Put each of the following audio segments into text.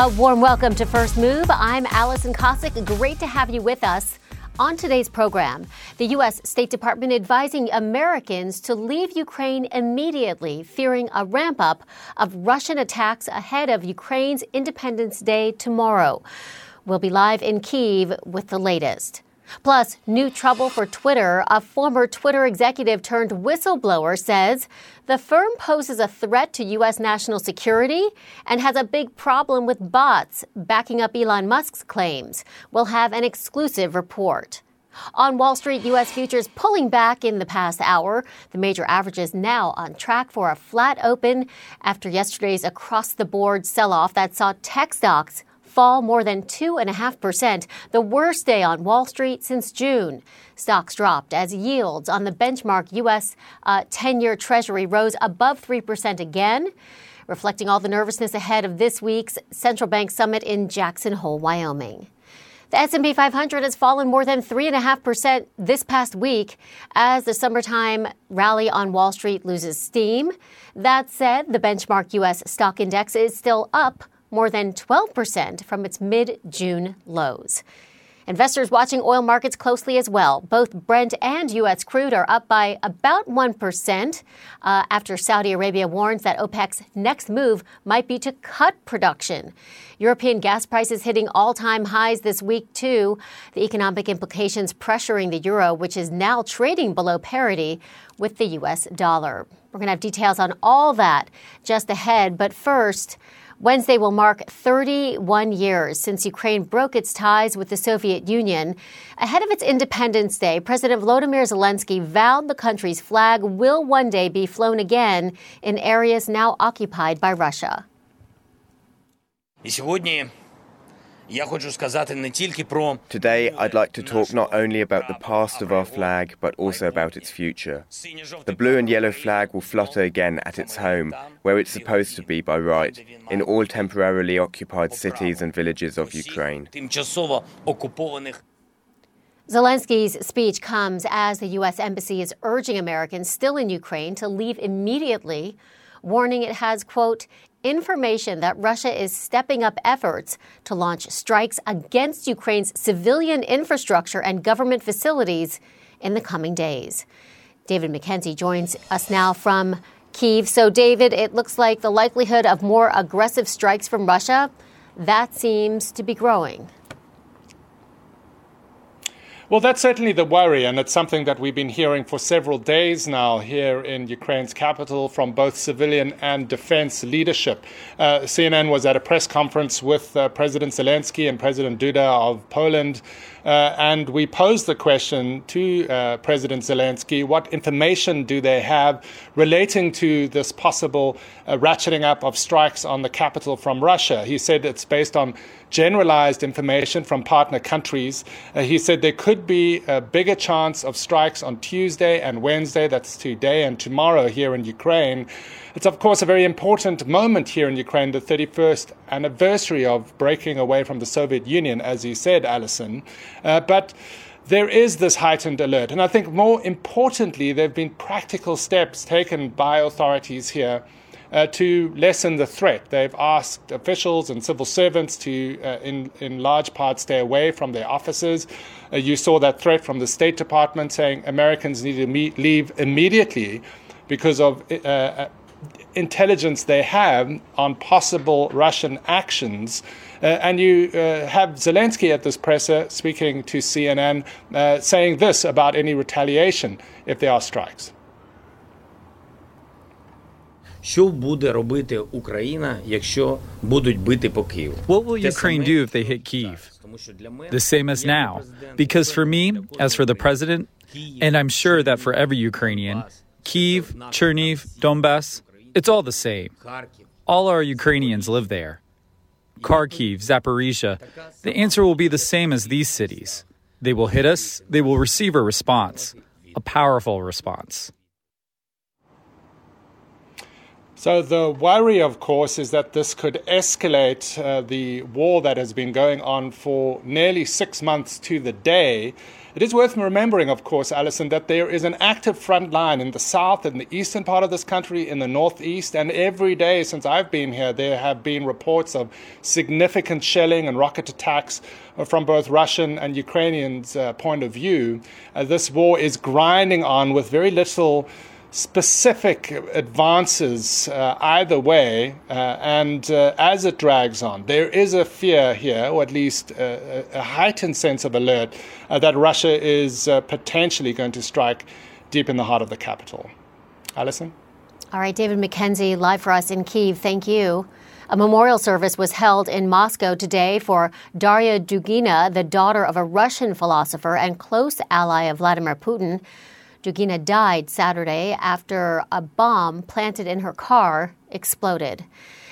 A warm welcome to First Move. I'm Alison Kosik. Great to have you with us. On today's program, the U.S. State Department advising Americans to leave Ukraine immediately, fearing a ramp up of Russian attacks ahead of Ukraine's Independence Day tomorrow. We'll be live in Kiev with the latest. Plus, new trouble for Twitter. A former Twitter executive turned whistleblower says the firm poses a threat to U.S. national security and has a big problem with bots, backing up Elon Musk's claims. We'll have an exclusive report. On Wall Street, U.S. futures pulling back in the past hour. The major averages now on track for a flat open after yesterday's across the board sell off that saw tech stocks fall more than 2.5%, the worst day on Wall Street since June. Stocks dropped as yields on the benchmark U.S. 10 uh, year Treasury rose above 3% again, reflecting all the nervousness ahead of this week's central bank summit in Jackson Hole, Wyoming. The S&P 500 has fallen more than 3.5% this past week as the summertime rally on Wall Street loses steam. That said, the benchmark U.S. stock index is still up more than 12% from its mid June lows. Investors watching oil markets closely as well. Both Brent and U.S. crude are up by about 1% uh, after Saudi Arabia warns that OPEC's next move might be to cut production. European gas prices hitting all time highs this week, too. The economic implications pressuring the euro, which is now trading below parity with the U.S. dollar. We're going to have details on all that just ahead. But first, Wednesday will mark 31 years since Ukraine broke its ties with the Soviet Union. Ahead of its Independence Day, President Volodymyr Zelensky vowed the country's flag will one day be flown again in areas now occupied by Russia. I'd like to talk not only about the past of our flag, but also about its future. The blue and yellow flag will flutter again at its home, where it's supposed to be by right, in all temporarily occupied cities and villages of Ukraine. Zelensky's speech comes as the U.S. Embassy is urging Americans still in Ukraine to leave immediately, warning it has, quote, information that Russia is stepping up efforts to launch strikes against Ukraine's civilian infrastructure and government facilities in the coming days. David McKenzie joins us now from Kiev. So, David, it looks like the likelihood of more aggressive strikes from Russia that seems to be growing. Well, that's certainly the worry, and it's something that we've been hearing for several days now here in Ukraine's capital from both civilian and defense leadership. Uh, CNN was at a press conference with uh, President Zelensky and President Duda of Poland. Uh, and we posed the question to uh, President Zelensky what information do they have relating to this possible uh, ratcheting up of strikes on the capital from Russia? He said it's based on generalized information from partner countries. Uh, he said there could be a bigger chance of strikes on Tuesday and Wednesday, that's today and tomorrow here in Ukraine. It's, of course, a very important moment here in Ukraine, the 31st anniversary of breaking away from the Soviet Union, as you said, Alison. Uh, but there is this heightened alert. And I think more importantly, there have been practical steps taken by authorities here. Uh, to lessen the threat. They've asked officials and civil servants to, uh, in, in large part, stay away from their offices. Uh, you saw that threat from the State Department saying Americans need to meet, leave immediately because of uh, intelligence they have on possible Russian actions. Uh, and you uh, have Zelensky at this presser speaking to CNN uh, saying this about any retaliation if there are strikes. Що буде робити Україна, якщо будуть бити по Києву? What will Ukraine do if they hit Kiev? The same as now. Because for me, as for the president, and I'm sure that for every Ukrainian, Kiev, Cherniv, Donbass, it's all the same. All our Ukrainians live there. Kharkiv, Zaporizhia, the answer will be the same as these cities. They will hit us, they will receive a response, a powerful response. So, the worry, of course, is that this could escalate uh, the war that has been going on for nearly six months to the day It is worth remembering, of course, Alison, that there is an active front line in the south, in the eastern part of this country, in the northeast, and every day since I've been here, there have been reports of significant shelling and rocket attacks from both Russian and Ukrainians' uh, point of view. Uh, this war is grinding on with very little specific advances uh, either way, uh, and uh, as it drags on, there is a fear here, or at least a, a heightened sense of alert, uh, that Russia is uh, potentially going to strike deep in the heart of the capital. Alison? All right, David McKenzie, live for us in Kiev. Thank you. A memorial service was held in Moscow today for Daria Dugina, the daughter of a Russian philosopher and close ally of Vladimir Putin. Dugina died Saturday after a bomb planted in her car exploded.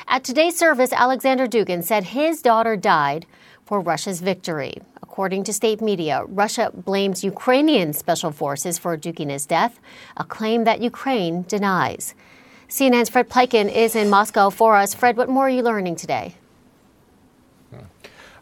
At today's service, Alexander Dugin said his daughter died for Russia's victory. According to state media, Russia blames Ukrainian special forces for Dugina's death, a claim that Ukraine denies. CNN's Fred Pleitgen is in Moscow for us. Fred, what more are you learning today?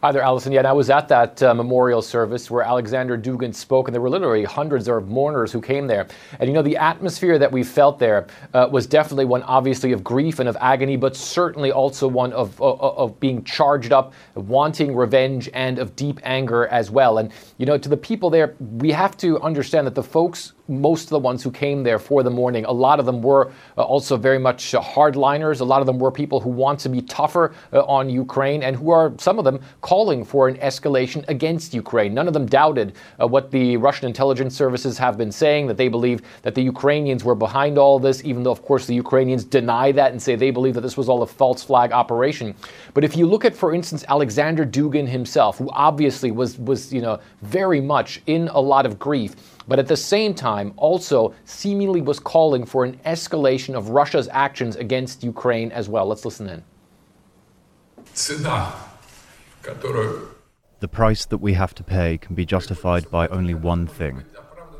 Hi there, Alison. Yeah, I was at that uh, memorial service where Alexander Dugin spoke, and there were literally hundreds of mourners who came there. And you know, the atmosphere that we felt there uh, was definitely one, obviously, of grief and of agony, but certainly also one of, of, of being charged up, wanting revenge, and of deep anger as well. And you know, to the people there, we have to understand that the folks most of the ones who came there for the mourning, a lot of them were uh, also very much uh, hardliners. A lot of them were people who want to be tougher uh, on Ukraine and who are, some of them, calling for an escalation against Ukraine. None of them doubted uh, what the Russian intelligence services have been saying, that they believe that the Ukrainians were behind all this, even though, of course, the Ukrainians deny that and say they believe that this was all a false flag operation. But if you look at, for instance, Alexander Dugin himself, who obviously was, was you know, very much in a lot of grief, but at the same time also seemingly was calling for an escalation of Russia's actions against Ukraine as well. Let's listen in. The price that we have to pay can be justified by only one thing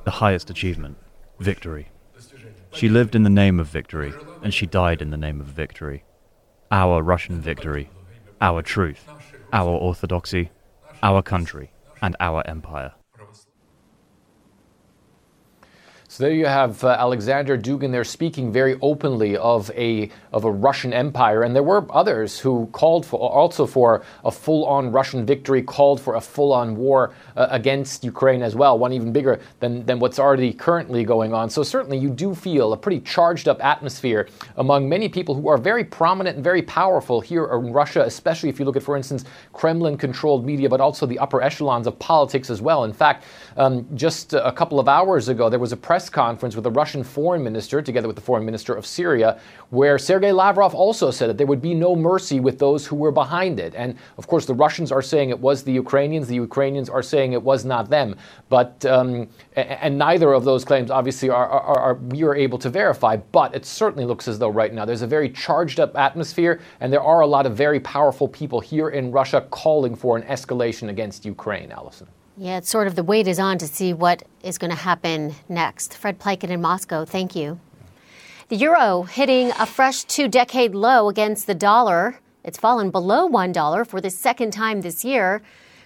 the highest achievement victory. She lived in the name of victory, and she died in the name of victory. Our Russian victory, our truth, our orthodoxy, our country, and our empire. So there you have uh, Alexander Dugin there speaking very openly of a of a Russian empire, and there were others who called for also for a full-on Russian victory, called for a full-on war uh, against Ukraine as well, one even bigger than than what's already currently going on. So certainly you do feel a pretty charged up atmosphere among many people who are very prominent and very powerful here in Russia, especially if you look at, for instance, Kremlin-controlled media, but also the upper echelons of politics as well. In fact, um, just a couple of hours ago, there was a press press conference with the Russian foreign minister, together with the foreign minister of Syria, where Sergei Lavrov also said that there would be no mercy with those who were behind it. And of course, the Russians are saying it was the Ukrainians, the Ukrainians are saying it was not them. But um, and neither of those claims, obviously, are, are, are we are able to verify. But it certainly looks as though right now there's a very charged up atmosphere, and there are a lot of very powerful people here in Russia calling for an escalation against Ukraine. Alison. Yeah, it's sort of the wait is on to see what is going to happen next. Fred Pleitgen in Moscow, thank you. The euro hitting a fresh two decade low against the dollar. It's fallen below $1 for the second time this year.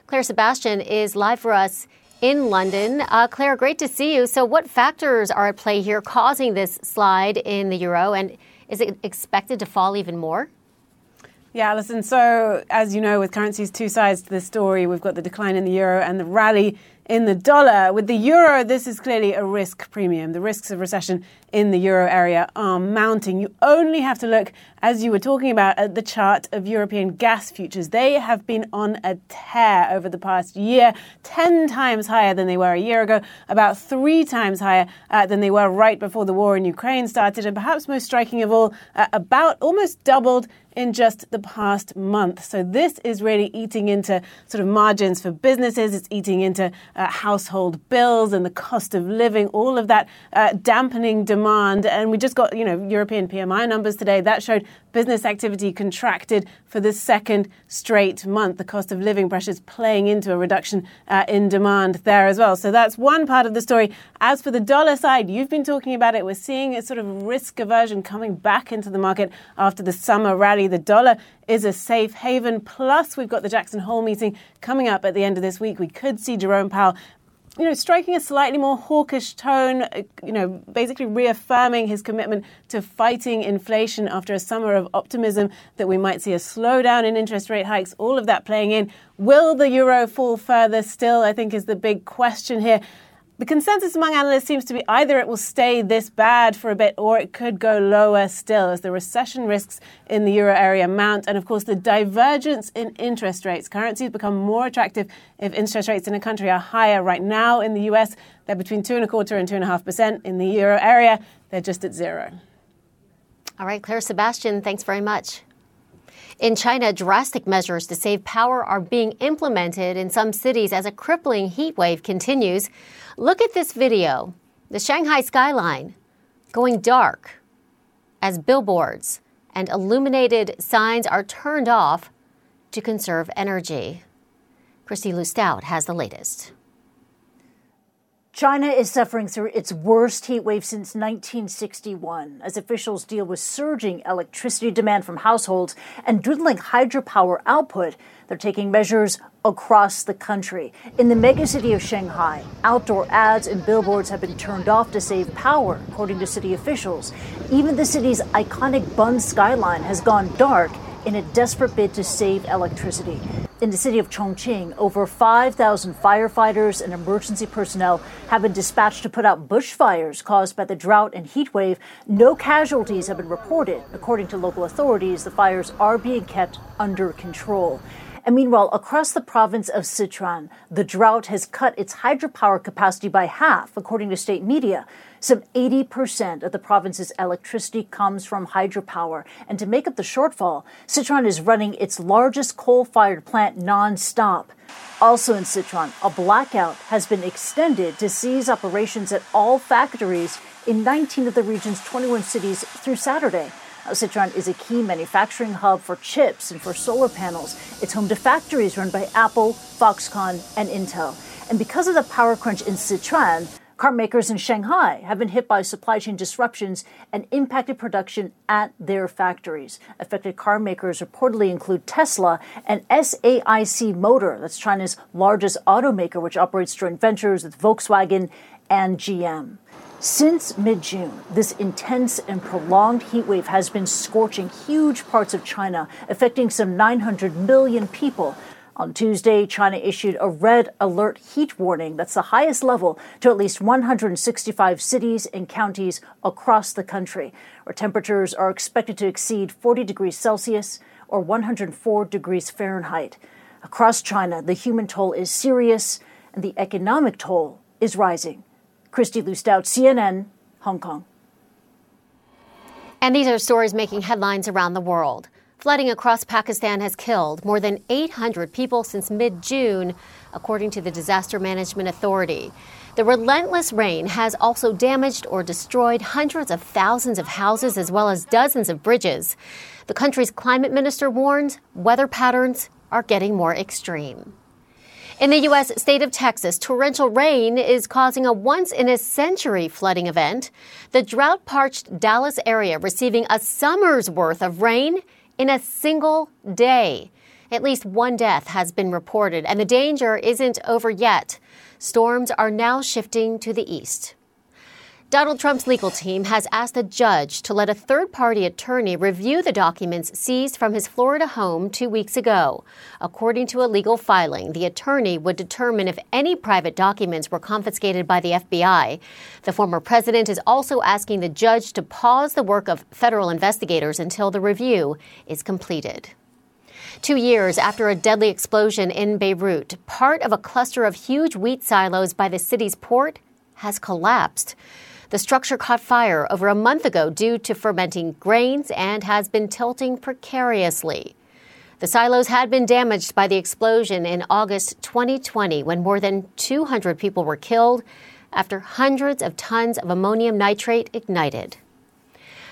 Claire Sebastian is live for us in London. Uh, Claire, great to see you. So, what factors are at play here causing this slide in the euro, and is it expected to fall even more? Yeah, Alison. So, as you know, with currencies, two sides to the story. We've got the decline in the euro and the rally in the dollar. With the euro, this is clearly a risk premium. The risks of recession in the euro area are mounting. You only have to look, as you were talking about, at the chart of European gas futures. They have been on a tear over the past year, 10 times higher than they were a year ago, about three times higher uh, than they were right before the war in Ukraine started, and perhaps most striking of all, uh, about almost doubled in just the past month. So this is really eating into sort of margins for businesses. It's eating into uh, household bills and the cost of living, all of that uh, dampening demand. And we just got, you know, European PMI numbers today that showed business activity contracted for the second straight month. The cost of living pressures playing into a reduction uh, in demand there as well. So that's one part of the story. As for the dollar side, you've been talking about it. We're seeing a sort of risk aversion coming back into the market after the summer rally. The dollar is a safe haven. Plus, we've got the Jackson Hole meeting coming up at the end of this week. We could see Jerome Powell you know, striking a slightly more hawkish tone, uh, you know, basically reaffirming his commitment to fighting inflation after a summer of optimism that we might see a slowdown in interest rate hikes, all of that playing in. Will the euro fall further still? I think is the big question here. The consensus among analysts seems to be either it will stay this bad for a bit or it could go lower still as the recession risks in the euro area mount. And of course, the divergence in interest rates. Currencies become more attractive if interest rates in a country are higher. Right now in the US, they're between two and a quarter and two and a half percent. In the euro area, they're just at zero. All right, Claire Sebastian, thanks very much. In China, drastic measures to save power are being implemented in some cities as a crippling heat wave continues. Look at this video the Shanghai skyline going dark as billboards and illuminated signs are turned off to conserve energy. Christy Lustau has the latest. China is suffering through its worst heat wave since 1961 as officials deal with surging electricity demand from households and dwindling hydropower output. They're taking measures across the country. In the megacity of Shanghai, outdoor ads and billboards have been turned off to save power, according to city officials. Even the city's iconic Bund skyline has gone dark in a desperate bid to save electricity. In the city of Chongqing, over 5,000 firefighters and emergency personnel have been dispatched to put out bushfires caused by the drought and heat wave. No casualties have been reported. According to local authorities, the fires are being kept under control. And meanwhile, across the province of Sichuan, the drought has cut its hydropower capacity by half, according to state media. Some 80% of the province's electricity comes from hydropower. And to make up the shortfall, Sichuan is running its largest coal fired plant nonstop. Also in Sichuan, a blackout has been extended to seize operations at all factories in 19 of the region's 21 cities through Saturday. Sichuan is a key manufacturing hub for chips and for solar panels. It's home to factories run by Apple, Foxconn, and Intel. And because of the power crunch in Sichuan, Car makers in Shanghai have been hit by supply chain disruptions and impacted production at their factories. Affected car makers reportedly include Tesla and SAIC Motor, that's China's largest automaker, which operates joint ventures with Volkswagen and GM. Since mid June, this intense and prolonged heat wave has been scorching huge parts of China, affecting some 900 million people. On Tuesday, China issued a red alert heat warning that's the highest level to at least 165 cities and counties across the country, where temperatures are expected to exceed 40 degrees Celsius or 104 degrees Fahrenheit. Across China, the human toll is serious and the economic toll is rising. Kristie Lu Stout, CNN, Hong Kong. And these are stories making headlines around the world. Flooding across Pakistan has killed more than 800 people since mid June, according to the Disaster Management Authority. The relentless rain has also damaged or destroyed hundreds of thousands of houses as well as dozens of bridges. The country's climate minister warns weather patterns are getting more extreme. In the U.S. state of Texas, torrential rain is causing a once in a century flooding event. The drought parched Dallas area receiving a summer's worth of rain in a single day. At least one death has been reported, and the danger isn't over yet. Storms are now shifting to the east. Donald Trump's legal team has asked a judge to let a third party attorney review the documents seized from his Florida home two weeks ago. According to a legal filing, the attorney would determine if any private documents were confiscated by the FBI. The former president is also asking the judge to pause the work of federal investigators until the review is completed. Two years after a deadly explosion in Beirut, part of a cluster of huge wheat silos by the city's port has collapsed. The structure caught fire over a month ago due to fermenting grains and has been tilting precariously. The silos had been damaged by the explosion in August 2020 when more than 200 people were killed after hundreds of tons of ammonium nitrate ignited.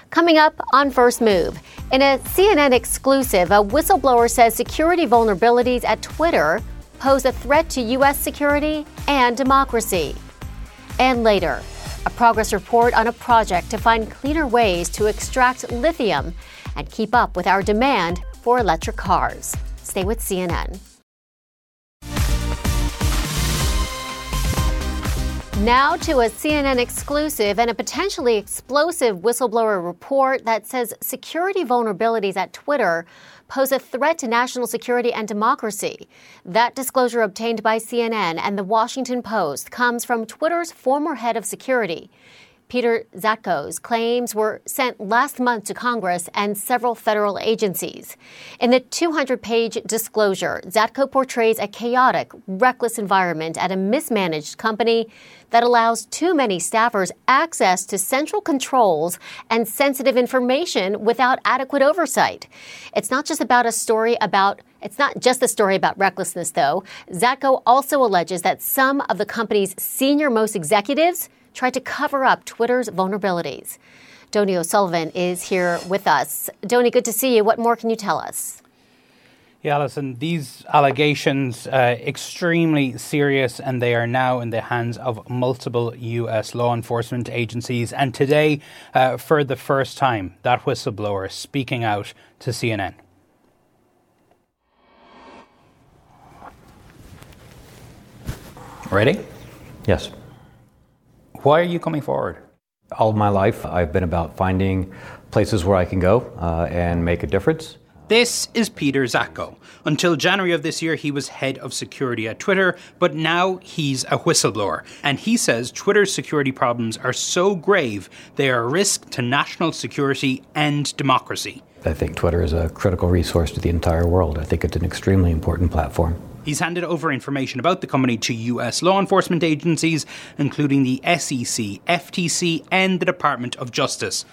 Coming up on First Move, in a CNN exclusive, a whistleblower says security vulnerabilities at Twitter pose a threat to U.S. security and democracy. And later, a progress report on a project to find cleaner ways to extract lithium and keep up with our demand for electric cars. Stay with CNN. Now to a CNN exclusive and a potentially explosive whistleblower report that says security vulnerabilities at Twitter pose a threat to national security and democracy. That disclosure obtained by CNN and the Washington Post comes from Twitter's former head of security. Peter Zatko's claims were sent last month to Congress and several federal agencies. In the 200 page disclosure, Zatko portrays a chaotic, reckless environment at a mismanaged company that allows too many staffers access to central controls and sensitive information without adequate oversight. It's not just about a story about it's not just a story about recklessness, though. Zatko also alleges that some of the company's senior most executives tried to cover up Twitter's vulnerabilities. Donie O'Sullivan is here with us. Donie, good to see you. What more can you tell us? Yeah, Alison, these allegations uh, extremely serious, and they are now in the hands of multiple U.S. law enforcement agencies. And today, uh, for the first time, that whistleblower speaking out to CNN. Ready? Yes. Why are you coming forward? All of my life, I've been about finding places where I can go uh, and make a difference. This is Peter Zatko. Until January of this year, he was head of security at Twitter, but now he's a whistleblower. And he says Twitter's security problems are so grave, they are a risk to national security and democracy. I think Twitter is a critical resource to the entire world. I think it's an extremely important platform. He's handed over information about the company to US law enforcement agencies, including the SEC, FTC, and the Department of Justice.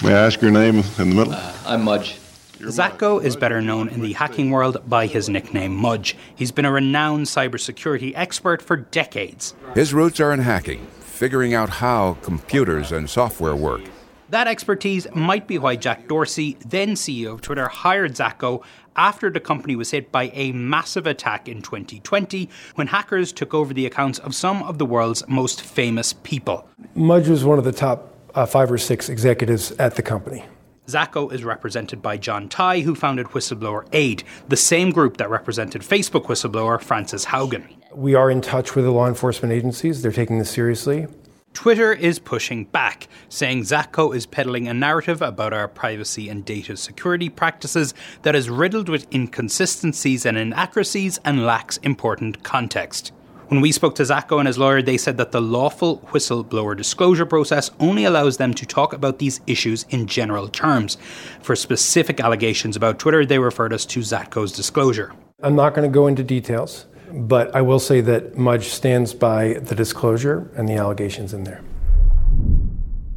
May I ask your name in the middle? Uh, I'm Mudge. Zatko is better known in the hacking world by his nickname Mudge. He's been a renowned cybersecurity expert for decades. His roots are in hacking, figuring out how computers and software work. That expertise might be why Jack Dorsey, then CEO of Twitter, hired Zatko after the company was hit by a massive attack in 2020 when hackers took over the accounts of some of the world's most famous people. Mudge was one of the top uh, five or six executives at the company. Zatko is represented by John Tye, who founded Whistleblower Aid, the same group that represented Facebook whistleblower Frances Haugen. We are in touch with the law enforcement agencies. They're taking this seriously. Twitter is pushing back, saying Zatko is peddling a narrative about our privacy and data security practices that is riddled with inconsistencies and inaccuracies and lacks important context. When we spoke to Zatko and his lawyer, they said that the lawful whistleblower disclosure process only allows them to talk about these issues in general terms. For specific allegations about Twitter, they referred us to Zatko's disclosure. I'm not going to go into details. But I will say that Mudge stands by the disclosure and the allegations in there.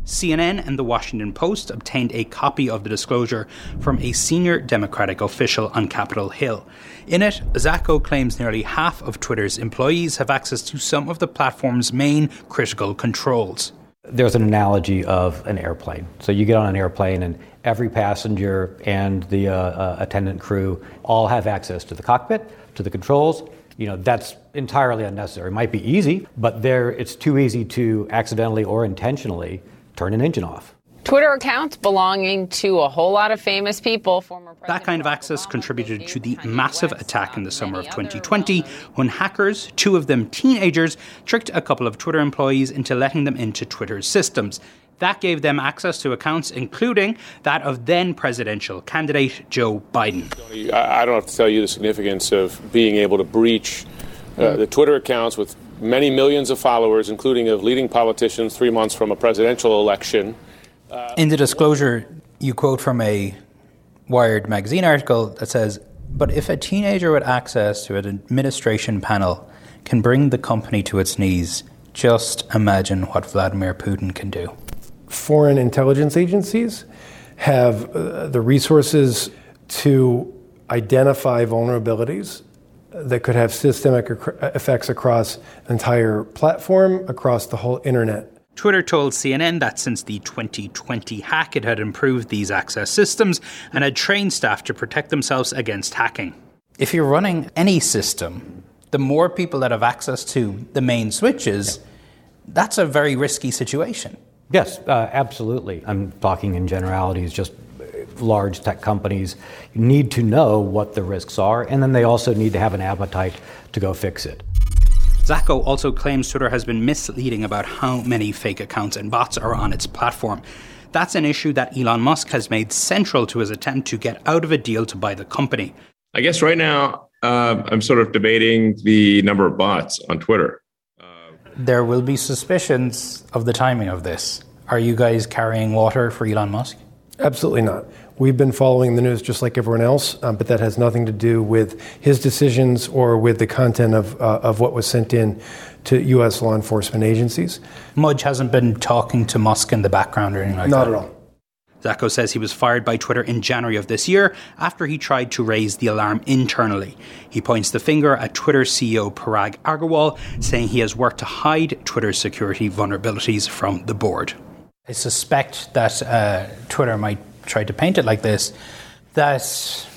CNN and the Washington Post obtained a copy of the disclosure from a senior Democratic official on Capitol Hill. In it, Zatko claims nearly half of Twitter's employees have access to some of the platform's main critical controls. There's an analogy of an airplane. So you get on an airplane, and every passenger and the uh, uh, attendant crew all have access to the cockpit, to the controls, you know that's entirely unnecessary. It might be easy, but there it's too easy to accidentally or intentionally turn an engine off. Twitter accounts belonging to a whole lot of famous people. Former that kind of access contributed to the massive attack in the summer of 2020 when hackers, two of them teenagers, tricked a couple of Twitter employees into letting them into Twitter's systems. That gave them access to accounts, including that of then presidential candidate Joe Biden. I don't have to tell you the significance of being able to breach uh, the Twitter accounts with many millions of followers, including of leading politicians three months from a presidential election. Uh, In the disclosure, you quote from a Wired magazine article that says, But if a teenager with access to an administration panel can bring the company to its knees, just imagine what Vladimir Putin can do foreign intelligence agencies have uh, the resources to identify vulnerabilities that could have systemic effects across entire platform, across the whole internet. Twitter told CNN that since the 2020 hack, it had improved these access systems and had trained staff to protect themselves against hacking. If you're running any system, the more people that have access to the main switches, that's a very risky situation. Yes, uh, absolutely. I'm talking in generalities, just large tech companies need to know what the risks are, and then they also need to have an appetite to go fix it. Zatko also claims Twitter has been misleading about how many fake accounts and bots are on its platform. That's an issue that Elon Musk has made central to his attempt to get out of a deal to buy the company. I guess right now uh, I'm sort of debating the number of bots on Twitter. There will be suspicions of the timing of this. Are you guys carrying water for Elon Musk? Absolutely not. We've been following the news just like everyone else, um, but that has nothing to do with his decisions or with the content of, uh, of what was sent in to U.S. law enforcement agencies. Mudge hasn't been talking to Musk in the background or anything like not that? at all. Zatko says he was fired by Twitter in January of this year after he tried to raise the alarm internally. He points the finger at Twitter CEO Parag Agrawal, saying he has worked to hide Twitter's security vulnerabilities from the board. I suspect that uh, Twitter might try to paint it like this that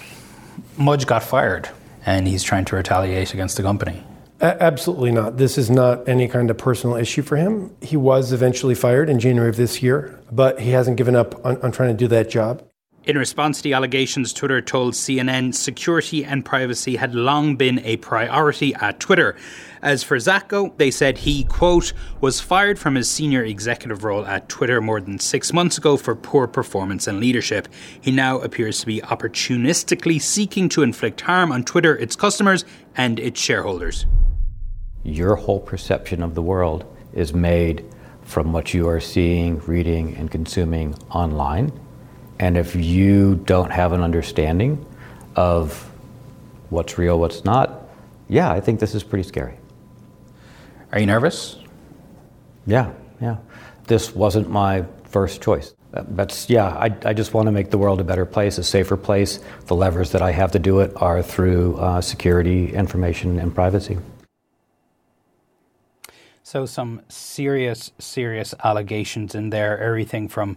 Mudge got fired and he's trying to retaliate against the company. A- absolutely not. This is not any kind of personal issue for him. He was eventually fired in January of this year, but he hasn't given up on, on trying to do that job. In response to the allegations, Twitter told CNN security and privacy had long been a priority at Twitter. As for Zatko, they said he, quote, was fired from his senior executive role at Twitter more than six months ago for poor performance and leadership. He now appears to be opportunistically seeking to inflict harm on Twitter, its customers, and its shareholders. Your whole perception of the world is made from what you are seeing, reading, and consuming online. And if you don't have an understanding of what's real, what's not, yeah, I think this is pretty scary. Are you nervous? Yeah, yeah. This wasn't my first choice. That's, yeah, I, I just want to make the world a better place, a safer place. The levers that I have to do it are through uh, security, information, and privacy. So, some serious, serious allegations in there. Everything from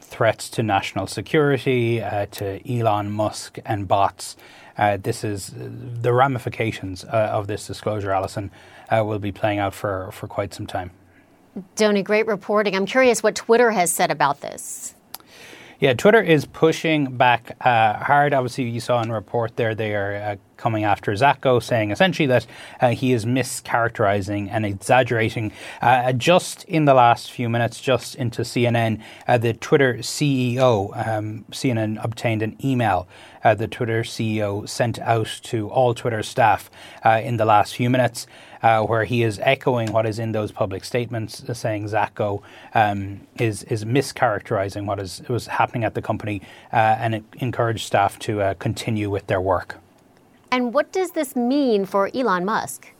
threats to national security uh, to Elon Musk and bots. Uh, this is the ramifications uh, of this disclosure, Alison, uh, will be playing out for, for quite some time. Donie, great reporting. I'm curious what Twitter has said about this. Yeah, Twitter is pushing back uh, hard. Obviously, you saw in a report there they are uh, coming after Zatko, saying essentially that uh, he is mischaracterizing and exaggerating. Uh, just in the last few minutes, just into CNN, uh, the Twitter CEO, um, CNN obtained an email uh, the Twitter CEO sent out to all Twitter staff in the last few minutes uh, where he is echoing what is in those public statements, uh, saying Zatko um, is is mischaracterizing what is was happening at the company, uh, and it encouraged staff to uh, continue with their work. And what does this mean for Elon Musk?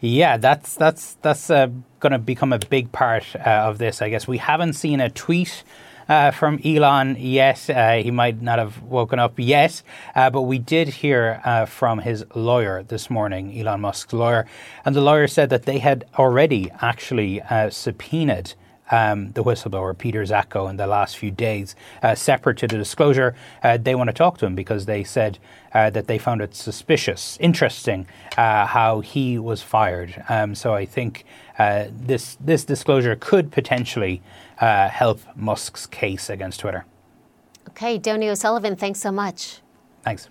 Yeah, that's that's that's uh, going to become a big part uh, of this. I guess we haven't seen a tweet uh, from Elon yet. Uh, he might not have woken up yet, uh, but we did hear uh, from his lawyer this morning, Elon Musk's lawyer, and the lawyer said that they had already actually uh, subpoenaed. Um, the whistleblower Peter Zatko in the last few days, uh, separate to the disclosure, they want to talk to him because they said that they found it suspicious, interesting how he was fired. Um, so I think this this disclosure could potentially uh, help Musk's case against Twitter. Okay, Donie O'Sullivan, thanks so much. Thanks.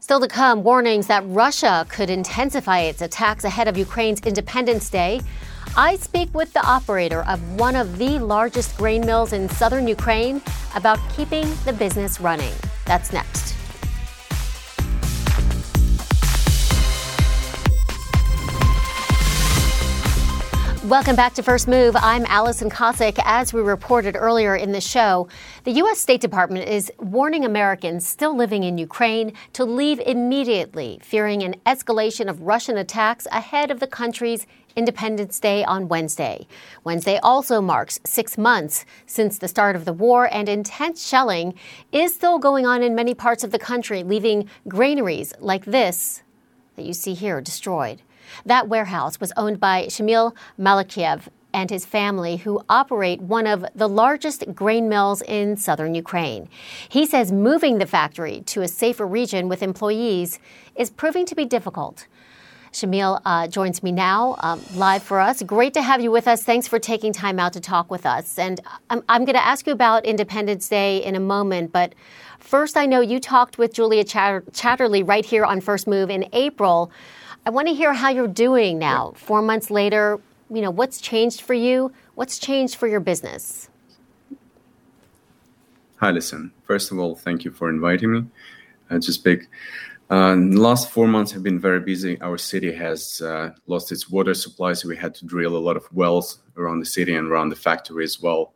Still to come, warnings that Russia could intensify its attacks ahead of Ukraine's Independence Day. I speak with the operator of one of the largest grain mills in southern Ukraine about keeping the business running. That's next. Welcome back to First Move. I'm Alison Kosik. As we reported earlier in the show, the U.S. State Department is warning Americans still living in Ukraine to leave immediately, fearing an escalation of Russian attacks ahead of the country's Independence Day on Wednesday. Wednesday also marks six months since the start of the war, and intense shelling is still going on in many parts of the country, leaving granaries like this that you see here destroyed. That warehouse was owned by Shamil Malakiev and his family, who operate one of the largest grain mills in southern Ukraine. He says moving the factory to a safer region with employees is proving to be difficult. Shamil uh, joins me now um, live for us. Great to have you with us. Thanks for taking time out to talk with us. And I'm, I'm going to ask you about Independence Day in a moment, but first, I know you talked with Julia Chatter- Chatterley right here on First Move in April I want to hear how you're doing now, four months later. You know, what's changed for you? What's changed for your business? Hi, listen. First of all, thank you for inviting me uh, to speak. Uh, the last four months have been very busy. Our city has uh, lost its water supply, so we had to drill a lot of wells around the city and around the factory as well.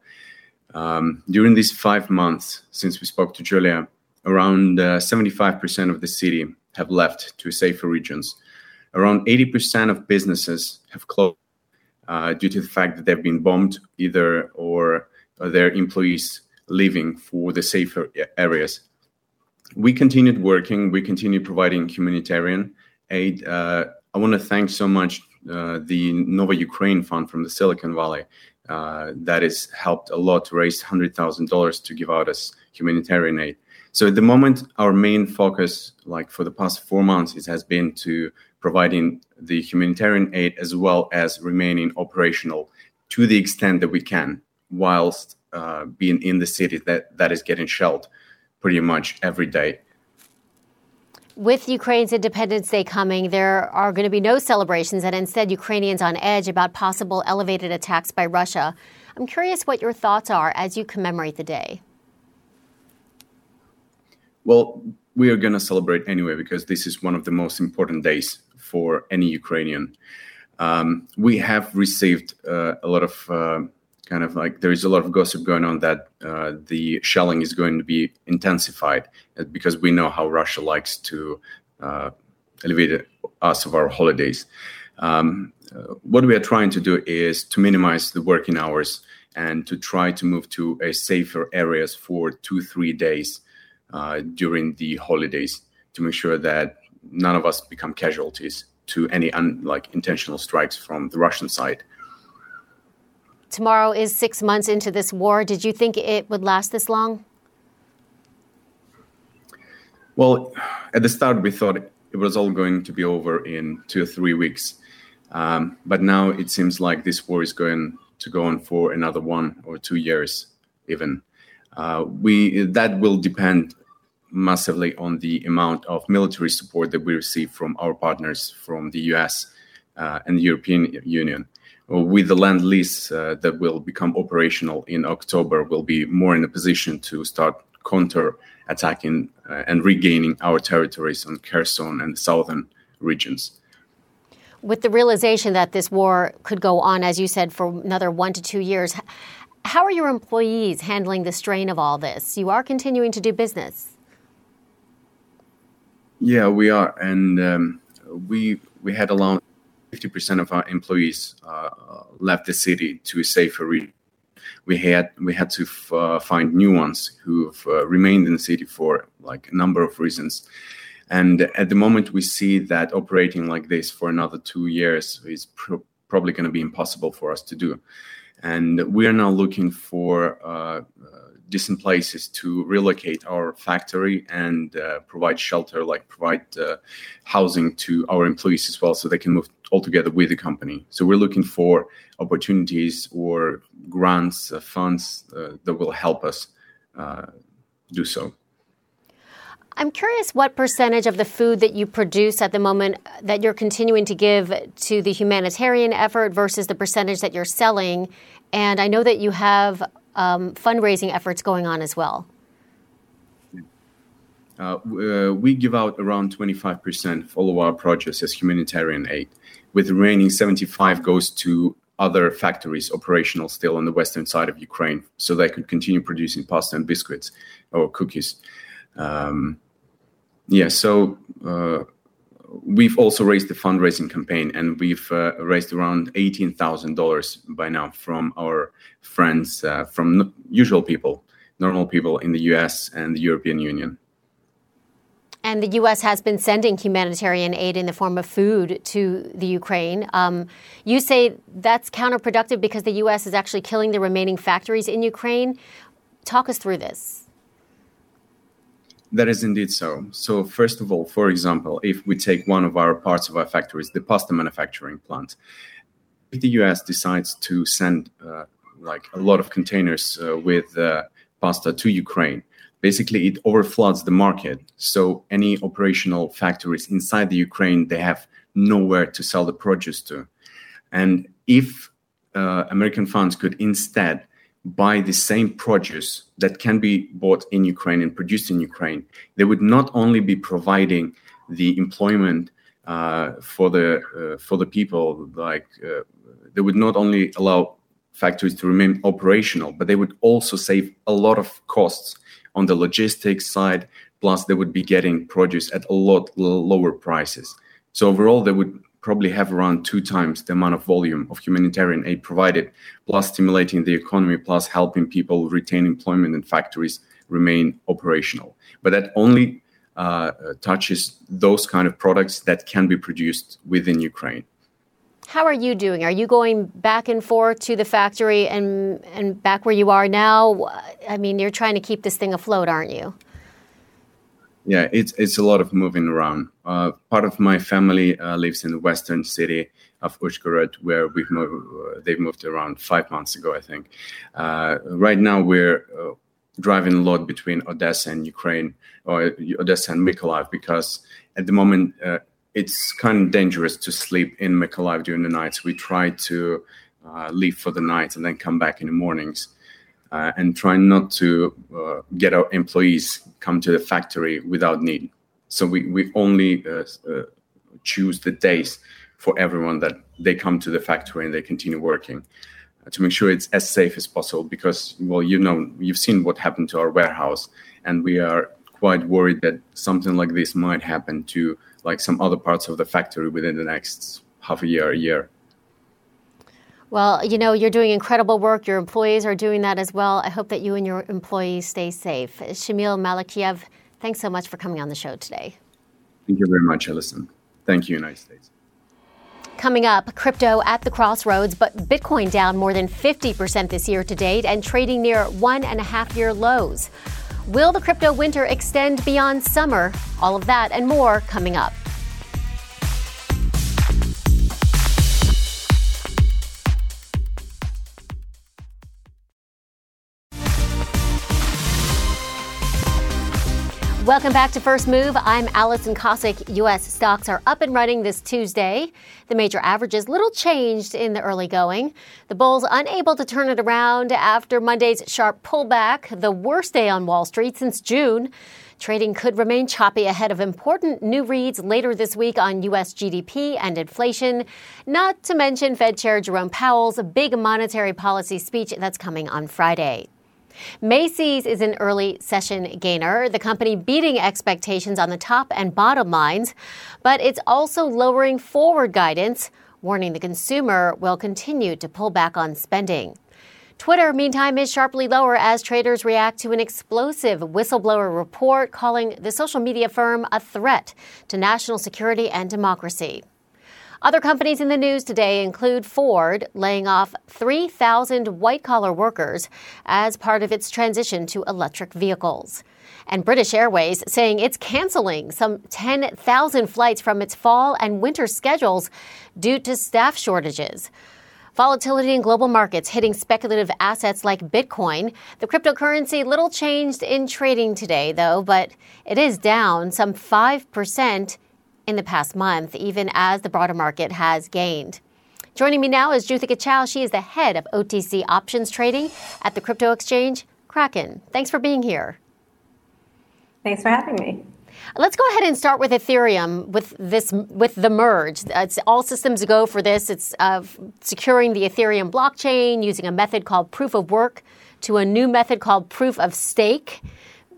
Um, during these five months since we spoke to Julia, around uh, 75% of the city have left to safer regions. Around 80% of businesses have closed uh, due to the fact that they've been bombed, either or, their employees leaving for the safer areas we continued working. We continued providing humanitarian aid. Uh, I want to thank so much uh, the Nova Ukraine Fund from the Silicon Valley. Uh, that has helped a lot to raise hundred thousand dollars to give out as humanitarian aid. So at the moment, our main focus, like for the past four months, has been to providing the humanitarian aid as well as remaining operational to the extent that we can, whilst uh, being in the city that that is getting shelled pretty much every day. With Ukraine's Independence Day coming, there are going to be no celebrations and instead Ukrainians on edge about possible elevated attacks by Russia. I'm curious what your thoughts are as you commemorate the day. Well, we are going to celebrate anyway because this is one of the most important days for any Ukrainian. Um, we have received uh, a lot of uh, kind of like there is a lot of gossip going on that uh, the shelling is going to be intensified uh, because we know how Russia likes to uh, elevate us of our holidays. Um, uh, what we are trying to do is to minimize the working hours and to try to move to a safer areas for two three days uh, during the holidays to make sure that none of us become casualties to any un- like intentional strikes from the Russian side. Tomorrow is six months into this war. Did you think it would last this long? Well, at the start, we thought it was all going to be over in two or three weeks. Um, but now it seems like this war is going to go on for another one or two years, even. Uh, we that will depend massively on the amount of military support that we receive from our partners from the U.S. Uh, and the European Union with the Lend-Lease uh, that will become operational in October, we'll be more in a position to start counter attacking uh, and regaining our territories on Kherson and the southern regions. With the realization that this war could go on, as you said, for another one to two years, how are your employees handling the strain of all this? You are continuing to do business. Yeah, we are, and um, we we had around 50% of our employees uh, left the city to a safer region. We had we had to f- uh, find new ones who've uh, remained in the city for like a number of reasons. And at the moment, we see that operating like this for another two years is pr- probably going to be impossible for us to do. And we are now looking for uh, decent places to relocate our factory and uh, provide shelter, like provide uh, housing to our employees as well, so they can move all together with the company. So we're looking for opportunities or grants, uh, funds uh, that will help us uh, do so. I'm curious what percentage of the food that you produce at the moment that you're continuing to give to the humanitarian effort versus the percentage that you're selling. And I know that you have um, fundraising efforts going on as well? Uh, uh, we give out around 25% of all of our projects as humanitarian aid, with the remaining 75 goes to other factories operational still on the western side of Ukraine, so they could continue producing pasta and biscuits or cookies. Um, yeah, so uh, we've also raised the fundraising campaign, and we've uh, raised around eighteen thousand dollars by now from our friends, uh, from usual people, normal people in the U.S. and the European Union. And the U.S. has been sending humanitarian aid in the form of food to the Ukraine. Um, you say that's counterproductive because the U.S. is actually killing the remaining factories in Ukraine. Talk us through this. That is indeed so. So, first of all, for example, if we take one of our parts of our factories, the pasta manufacturing plant, if the US decides to send uh, like a lot of containers uh, with uh, pasta to Ukraine, basically it overfloods the market. So, any operational factories inside the Ukraine, they have nowhere to sell the produce to. And if uh, American funds could instead buy the same produce that can be bought in Ukraine and produced in Ukraine, they would not only be providing the employment uh, for the uh, for the people, like uh, they would not only allow factories to remain operational, but they would also save a lot of costs on the logistics side. Plus, they would be getting produce at a lot lower prices. So overall, they would probably have around two times the amount of volume of humanitarian aid provided, plus stimulating the economy, plus helping people retain employment and factories remain operational. But that only uh, touches those kind of products that can be produced within Ukraine. How are you doing? Are you going back and forth to the factory and and back where you are now? I mean, you're trying to keep this thing afloat, aren't you? Yeah, it's it's a lot of moving around. Uh, part of my family uh, lives in the western city of Uzhhorod, where we've moved. Uh, they've moved around five months ago, I think. Uh, right now, we're uh, driving a lot between Odessa and Ukraine, or Odessa and Mykolaiv, because at the moment uh, it's kind of dangerous to sleep in Mykolaiv during the nights. We try to leave for the night and then come back in the mornings, uh, and try not to uh, get our employees come to the factory without need. So we we only uh, uh, choose the days for everyone that they come to the factory and they continue working uh, to make sure it's as safe as possible. Because well, you know, you've seen what happened to our warehouse, and we are quite worried that something like this might happen to like some other parts of the factory within the next half a year, a year. Well, you know, you're doing incredible work. Your employees are doing that as well. I hope that you and your employees stay safe. Shamil Malekiev, thanks so much for coming on the show today. Thank you very much, Alison. Thank you, United States. Coming up, crypto at the crossroads, but Bitcoin down more than 50% this year to date and trading near one and a half year lows. Will the crypto winter extend beyond summer? All of that and more coming up. Welcome back to First Move. I'm Alison Kosik. U.S. stocks are up and running this Tuesday. The major averages little changed in the early going. The bulls unable to turn it around after Monday's sharp pullback, the worst day on Wall Street since June. Trading could remain choppy ahead of important new reads later this week on U.S. GDP and inflation, not to mention Fed Chair Jerome Powell's big monetary policy speech that's coming on Friday. Macy's is an early session gainer, the company beating expectations on the top and bottom lines, but it's also lowering forward guidance, warning the consumer will continue to pull back on spending. Twitter, meantime, is sharply lower as traders react to an explosive whistleblower report calling the social media firm a threat to national security and democracy. Other companies in the news today include Ford laying off 3,000 white collar workers as part of its transition to electric vehicles. And British Airways saying it's canceling some 10,000 flights from its fall and winter schedules due to staff shortages. Volatility in global markets hitting speculative assets like Bitcoin. The cryptocurrency little changed in trading today, though, but it is down some 5% in the past month, even as the broader market has gained. Joining me now is Juthica Chou. She is the head of OTC options trading at the crypto exchange Kraken. Thanks for being here. Thanks for having me. Let's go ahead and start with Ethereum with this with the merge. It's all systems go for this. It's uh, securing the Ethereum blockchain using a method called proof of work to a new method called proof of stake.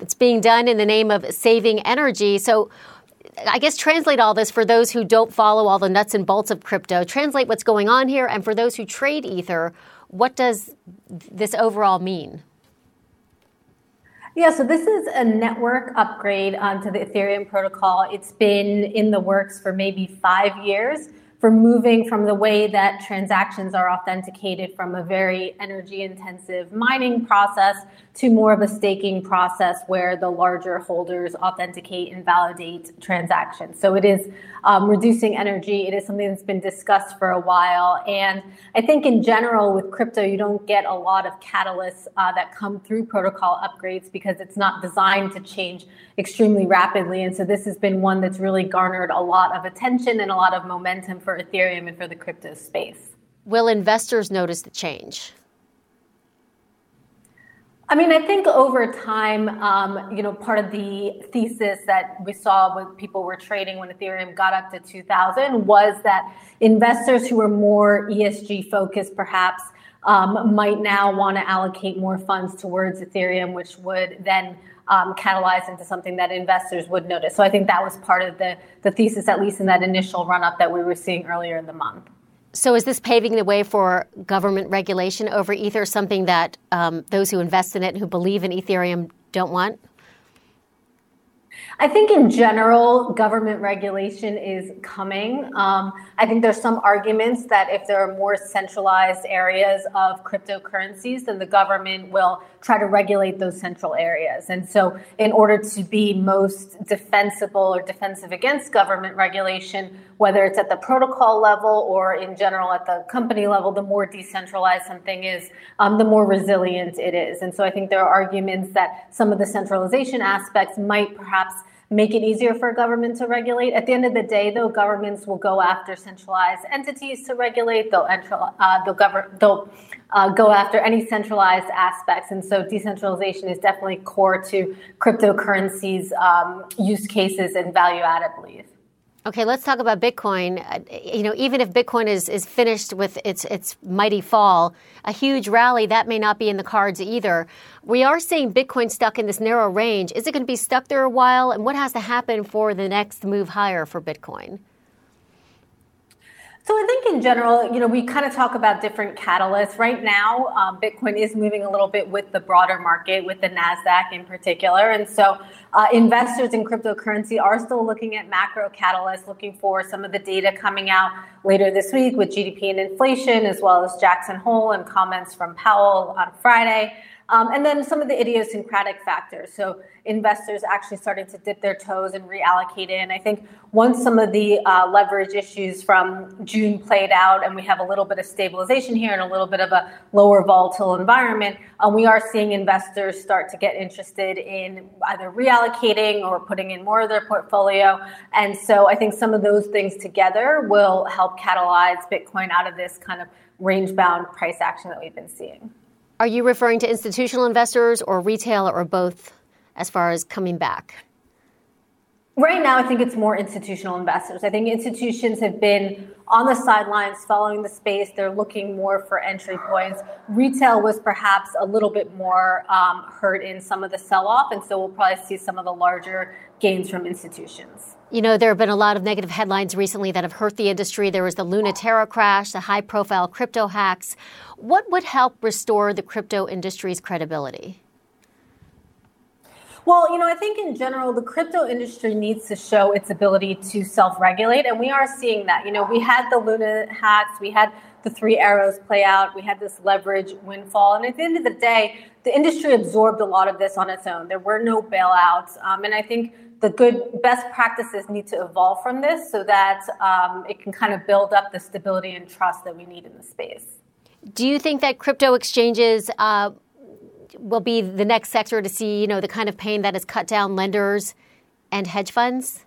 It's being done in the name of saving energy. So, I guess translate all this for those who don't follow all the nuts and bolts of crypto. Translate what's going on here, and for those who trade Ether, what does this overall mean? Yeah, so this is a network upgrade onto the Ethereum protocol. It's been in the works for maybe five years. For moving from the way that transactions are authenticated from a very energy intensive mining process to more of a staking process where the larger holders authenticate and validate transactions. So it is um, reducing energy. It is something that's been discussed for a while. And I think in general with crypto, you don't get a lot of catalysts uh, that come through protocol upgrades because it's not designed to change extremely rapidly. And so this has been one that's really garnered a lot of attention and a lot of momentum for Ethereum and for the crypto space. Will investors notice the change? I mean, I think over time, um, you know, part of the thesis that we saw when people were trading when Ethereum got up to 2000 was that investors who were more ESG focused, perhaps, um, might now want to allocate more funds towards Ethereum, which would then um, catalyze into something that investors would notice. So I think that was part of the, the thesis, at least in that initial run up that we were seeing earlier in the month. So, is this paving the way for government regulation over Ether, something that um, those who invest in it, and who believe in Ethereum, don't want? I think in general, government regulation is coming. Um, I think there's some arguments that if there are more centralized areas of cryptocurrencies, then the government will try to regulate those central areas. And so, in order to be most defensible or defensive against government regulation, whether it's at the protocol level or in general at the company level, the more decentralized something is, um, the more resilient it is. And so, I think there are arguments that some of the centralization aspects might perhaps make it easier for government to regulate. At the end of the day, though, governments will go after centralized entities to regulate. They'll, uh, they'll, govern, they'll uh, go after any centralized aspects. And so decentralization is definitely core to cryptocurrencies' um, use cases and value add, I believe. Okay, let's talk about Bitcoin. Uh, you know, even if Bitcoin is, is finished with its its mighty fall, a huge rally that may not be in the cards either. We are seeing Bitcoin stuck in this narrow range. Is it going to be stuck there a while? And what has to happen for the next move higher for Bitcoin? So I think in general, you know, we kind of talk about different catalysts. Right now, um, Bitcoin is moving a little bit with the broader market, with the Nasdaq in particular, and so uh, investors in cryptocurrency are still looking at macro catalysts, looking for some of the data coming out later this week with GDP and inflation, as well as Jackson Hole and comments from Powell on Friday. Um, and then some of the idiosyncratic factors. So investors actually starting to dip their toes and reallocate in. I think once some of the uh, leverage issues from June played out and we have a little bit of stabilization here and a little bit of a lower volatile environment, um, we are seeing investors start to get interested in either reallocating or putting in more of their portfolio. And so I think some of those things together will help catalyze Bitcoin out of this kind of range bound price action that we've been seeing. Are you referring to institutional investors or retail or both as far as coming back? Right now, I think it's more institutional investors. I think institutions have been on the sidelines following the space. They're looking more for entry points. Retail was perhaps a little bit more um, hurt in some of the sell off, and so we'll probably see some of the larger gains from institutions. You know, there have been a lot of negative headlines recently that have hurt the industry. There was the Luna Terra crash, the high profile crypto hacks. What would help restore the crypto industry's credibility? Well, you know, I think in general, the crypto industry needs to show its ability to self regulate, and we are seeing that. You know, we had the Luna hacks, we had the three arrows play out, we had this leverage windfall, and at the end of the day, the industry absorbed a lot of this on its own. There were no bailouts, um, and I think the good best practices need to evolve from this so that um, it can kind of build up the stability and trust that we need in the space. Do you think that crypto exchanges uh, will be the next sector to see, you know, the kind of pain that has cut down lenders and hedge funds?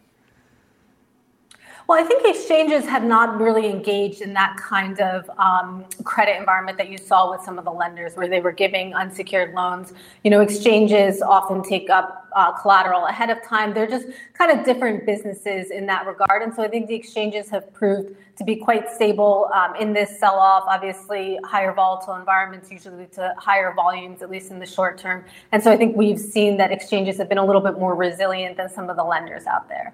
Well, I think exchanges have not really engaged in that kind of um, credit environment that you saw with some of the lenders, where they were giving unsecured loans. You know, exchanges often take up uh, collateral ahead of time. They're just kind of different businesses in that regard, and so I think the exchanges have proved to be quite stable um, in this sell-off. Obviously, higher volatile environments usually lead to higher volumes, at least in the short term. And so I think we've seen that exchanges have been a little bit more resilient than some of the lenders out there.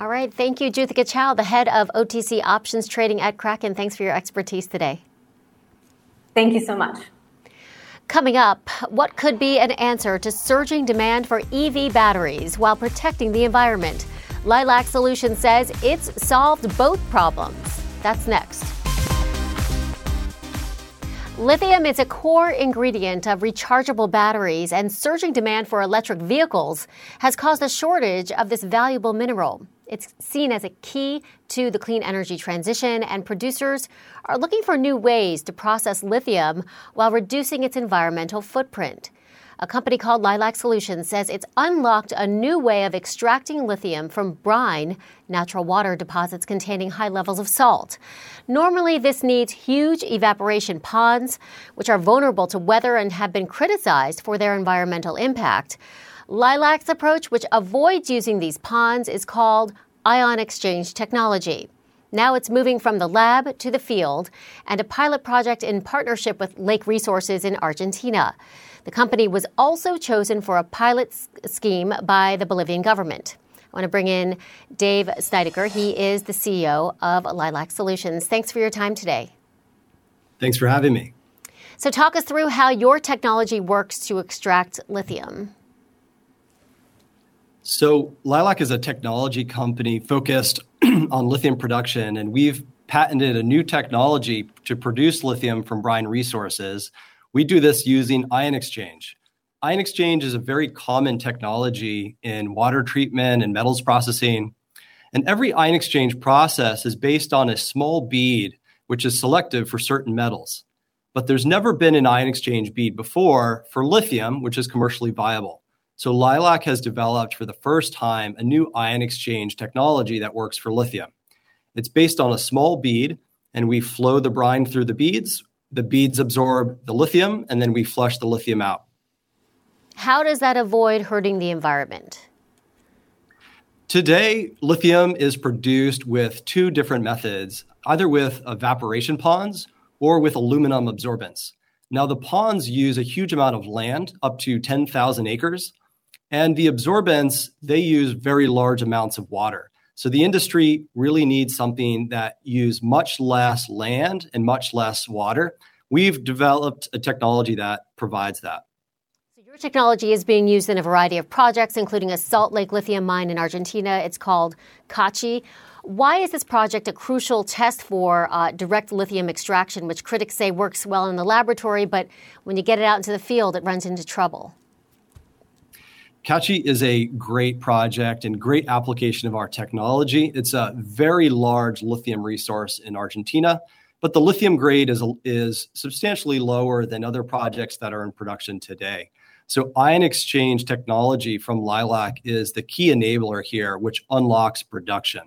All right. Thank you, Juthica Chou, the head of OTC options trading at Kraken. Thanks for your expertise today. Thank you so much. Coming up, what could be an answer to surging demand for EV batteries while protecting the environment? Lilac Solution says it's solved both problems. That's next. Lithium is a core ingredient of rechargeable batteries, and surging demand for electric vehicles has caused a shortage of this valuable mineral. It's seen as a key to the clean energy transition, and producers are looking for new ways to process lithium while reducing its environmental footprint. A company called Lilac Solutions says it's unlocked a new way of extracting lithium from brine, natural water deposits containing high levels of salt. Normally, this needs huge evaporation ponds, which are vulnerable to weather and have been criticized for their environmental impact. Lilac's approach, which avoids using these ponds, is called ion exchange technology. Now it's moving from the lab to the field and a pilot project in partnership with Lake Resources in Argentina. The company was also chosen for a pilot scheme by the Bolivian government. I want to bring in Dave Snydacker. He is the CEO of Lilac Solutions. Thanks for your time today. Thanks for having me. So, talk us through how your technology works to extract lithium. So, Lilac is a technology company focused on lithium production, and we've patented a new technology to produce lithium from brine resources we do this using ion exchange. Ion exchange is a very common technology in water treatment and metals processing. And every ion exchange process is based on a small bead, which is selective for certain metals. But there's never been an ion exchange bead before for lithium, which is commercially viable. So Lilac has developed for the first time a new ion exchange technology that works for lithium. It's based on a small bead, and we flow the brine through the beads the beads absorb the lithium, and then we flush the lithium out. How does that avoid hurting the environment? Today, lithium is produced with two different methods, either with evaporation ponds or with aluminum absorbents. Now, the ponds use a huge amount of land, up to 10,000 acres, and the absorbents, they use very large amounts of water. So the industry really needs something that use much less land and much less water. We've developed a technology that provides that. So your technology is being used in a variety of projects, including a Salt Lake lithium mine in Argentina. It's called Kachi. Why is this project a crucial test for uh, direct lithium extraction, which critics say works well in the laboratory, but when you get it out into the field, it runs into trouble? Kachi is a great project and great application of our technology. It's a very large lithium resource in Argentina, but the lithium grade is, is substantially lower than other projects that are in production today. So, ion exchange technology from Lilac is the key enabler here, which unlocks production.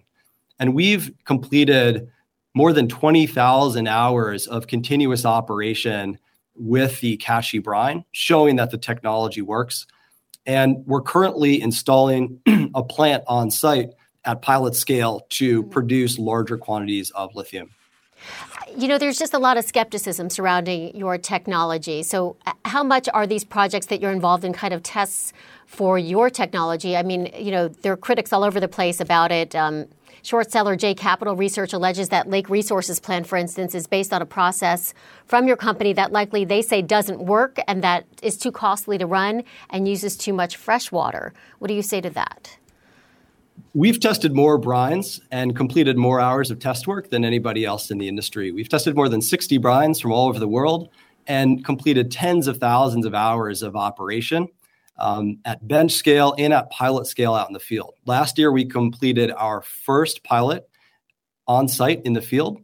And we've completed more than 20,000 hours of continuous operation with the Kachi brine, showing that the technology works. And we're currently installing a plant on site at pilot scale to mm-hmm. produce larger quantities of lithium. You know, there's just a lot of skepticism surrounding your technology. So, how much are these projects that you're involved in kind of tests for your technology? I mean, you know, there are critics all over the place about it. Um, Short seller J Capital Research alleges that Lake Resources plan, for instance, is based on a process from your company that likely they say doesn't work and that is too costly to run and uses too much fresh water. What do you say to that? We've tested more brines and completed more hours of test work than anybody else in the industry. We've tested more than 60 brines from all over the world and completed tens of thousands of hours of operation um, at bench scale and at pilot scale out in the field. Last year, we completed our first pilot on site in the field.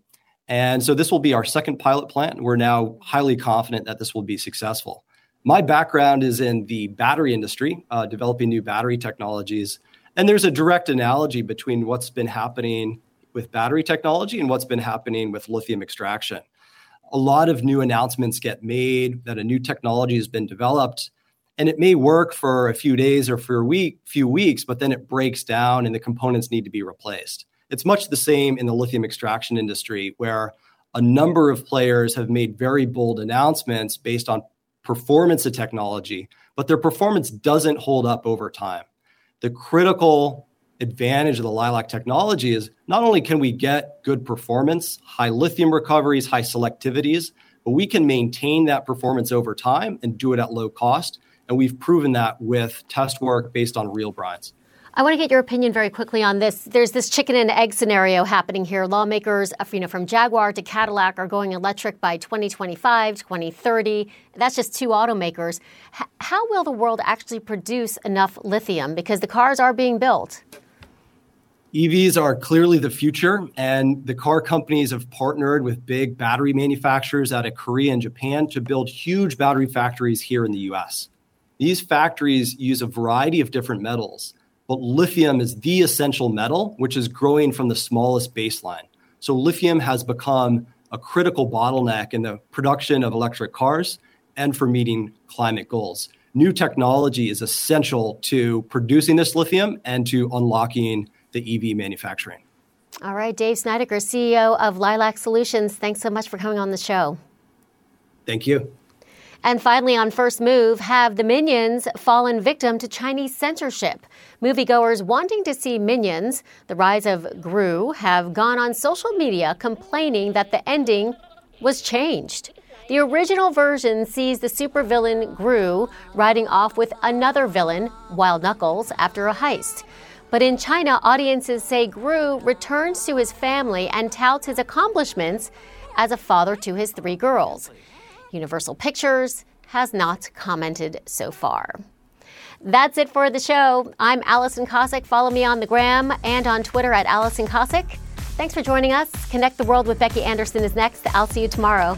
And so this will be our second pilot plant. We're now highly confident that this will be successful. My background is in the battery industry, uh, developing new battery technologies. And there's a direct analogy between what's been happening with battery technology and what's been happening with lithium extraction. A lot of new announcements get made that a new technology has been developed and it may work for a few days or for a week, few weeks, but then it breaks down and the components need to be replaced. It's much the same in the lithium extraction industry, where a number of players have made very bold announcements based on performance of technology, but their performance doesn't hold up over time. The critical advantage of the Lilac technology is not only can we get good performance, high lithium recoveries, high selectivities, but we can maintain that performance over time and do it at low cost and we've proven that with test work based on real brines. I want to get your opinion very quickly on this. There's this chicken and egg scenario happening here. Lawmakers, uh, you know, from Jaguar to Cadillac are going electric by 2025, 2030. That's just two automakers. H- how will the world actually produce enough lithium? Because the cars are being built. EVs are clearly the future, and the car companies have partnered with big battery manufacturers out of Korea and Japan to build huge battery factories here in the US. These factories use a variety of different metals but lithium is the essential metal, which is growing from the smallest baseline. So lithium has become a critical bottleneck in the production of electric cars and for meeting climate goals. New technology is essential to producing this lithium and to unlocking the EV manufacturing. All right, Dave Snydacker, CEO of Lilac Solutions, thanks so much for coming on the show. Thank you. And finally, on First Move, have the Minions fallen victim to Chinese censorship? Moviegoers wanting to see Minions, the rise of Gru, have gone on social media complaining that the ending was changed. The original version sees the supervillain Gru riding off with another villain, Wild Knuckles, after a heist. But in China, audiences say Gru returns to his family and touts his accomplishments as a father to his three girls. Universal Pictures has not commented so far. That's it for the show. I'm Alison Kosik. Follow me on the gram and on Twitter at Alison Kosik. Thanks for joining us. Connect the World with Becky Anderson is next. I'll see you tomorrow.